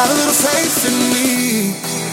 Have a little faith in me.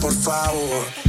por favor.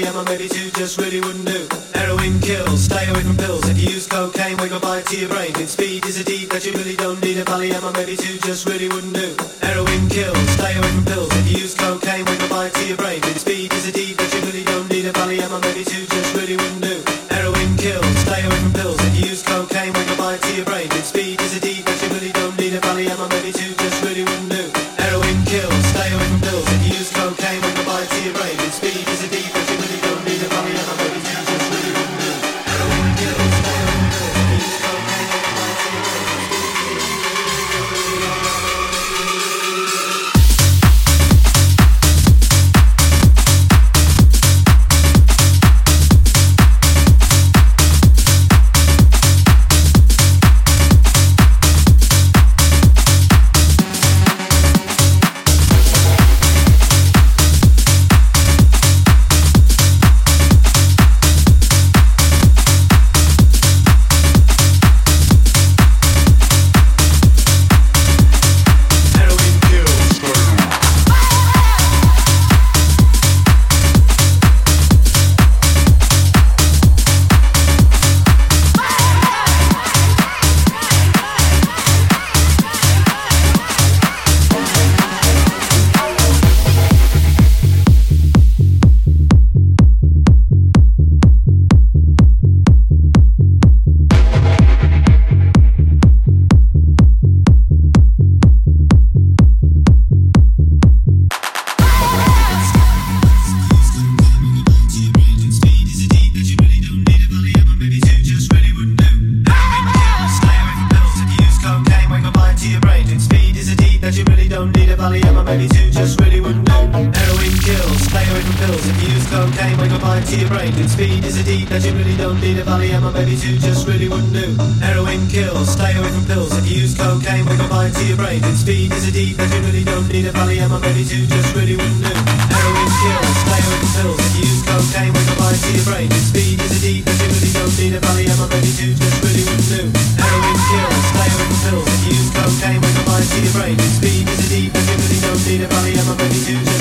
Don't need. A Valium or maybe two just really wouldn't do. Heroin kills, stay away from pills. If you use cocaine, we go bite to your brain. And speed is a deed that you really don't need. A Valium or maybe two just really wouldn't do. Heroin kills, stay away from pills. Speed is a deed that you really don't need a Valium or maybe two just really wouldn't do. Heroin kills, stay away from pills. If you use cocaine, we go bite to your brain. And speed is a deed that you really don't need a Valium or maybe two just really wouldn't do. Heroin kills, stay away from pills. If you use cocaine, we go bite to your brain. And speed is a deed that you really don't need a Valium or maybe two just really wouldn't do. Heroin kills, stay away from pills. If you use cocaine, we go bite to your brain. And speed is a deed that you really don't need a Valium or maybe two just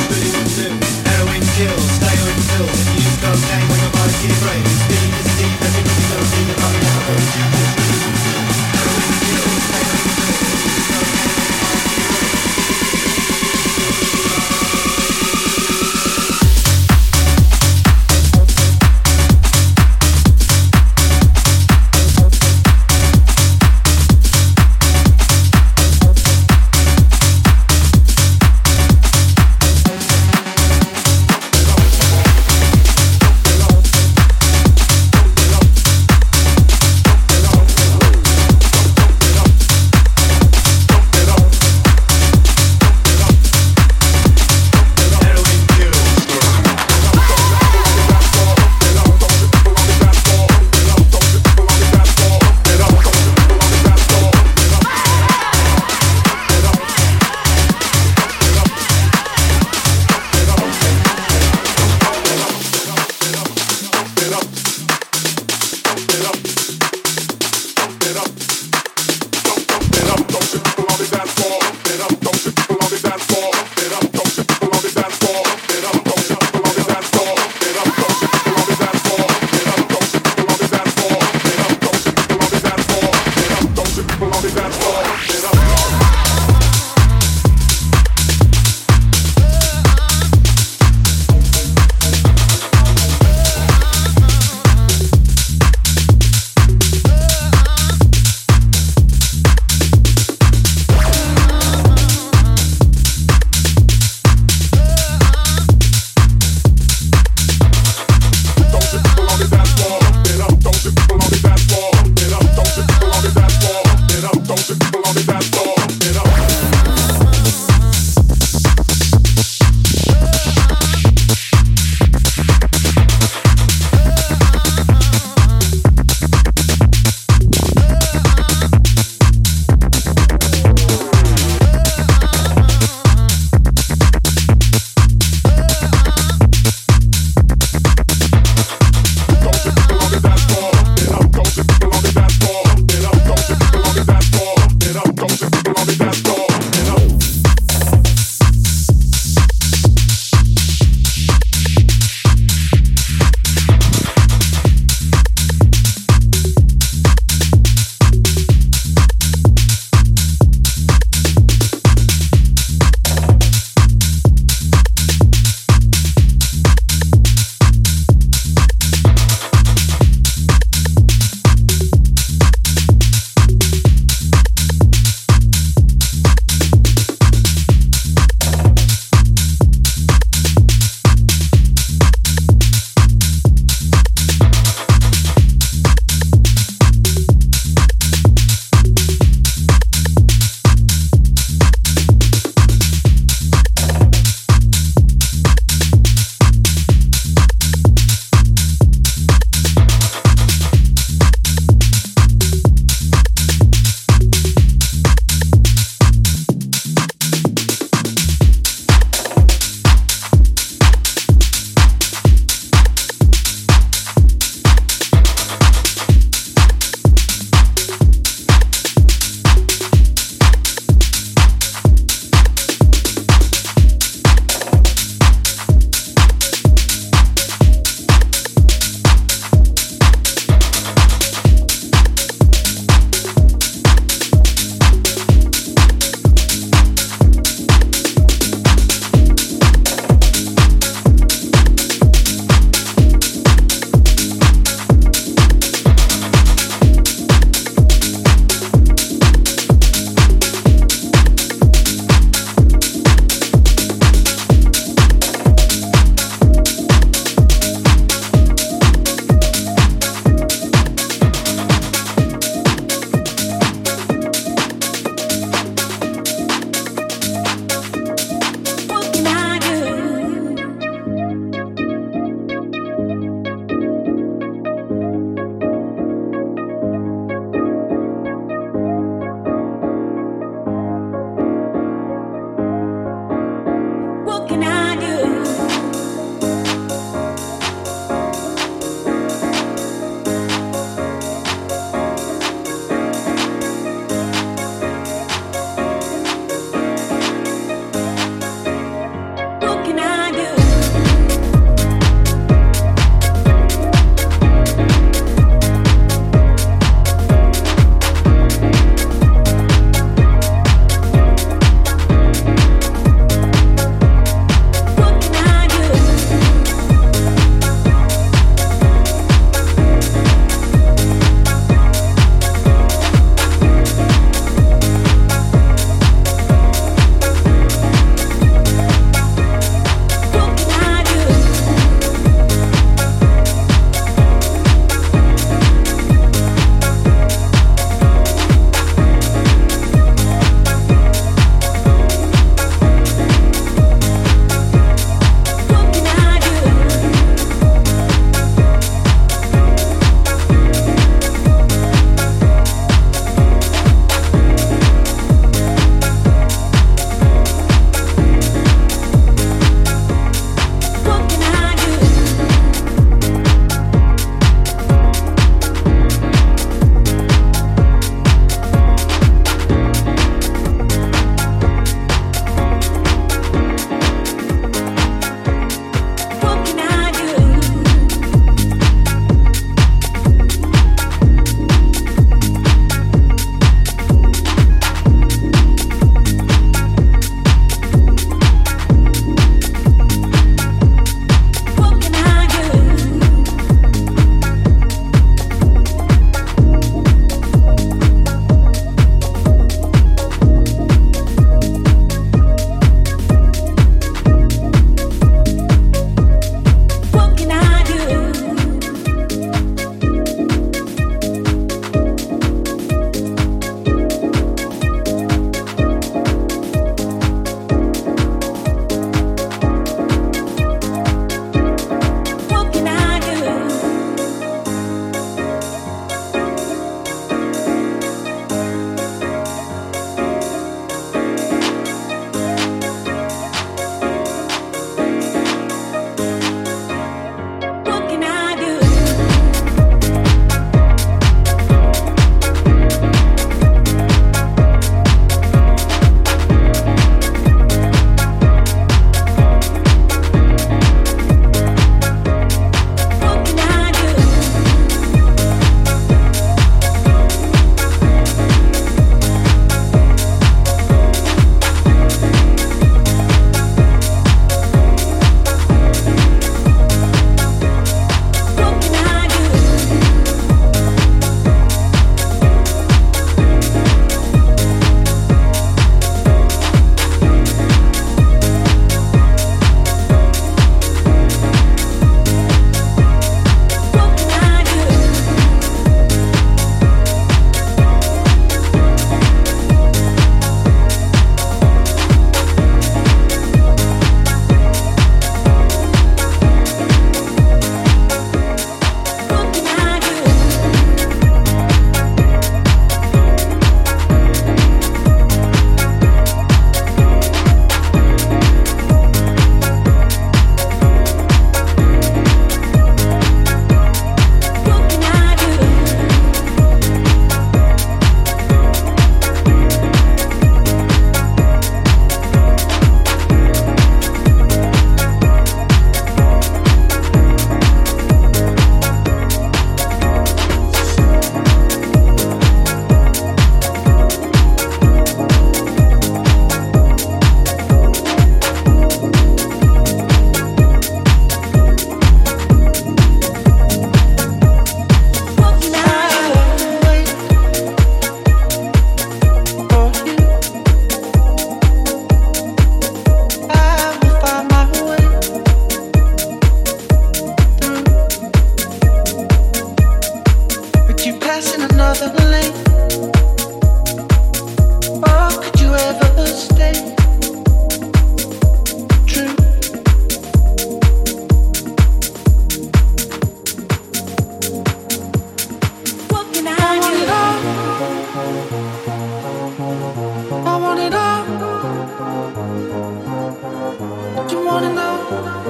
wanna know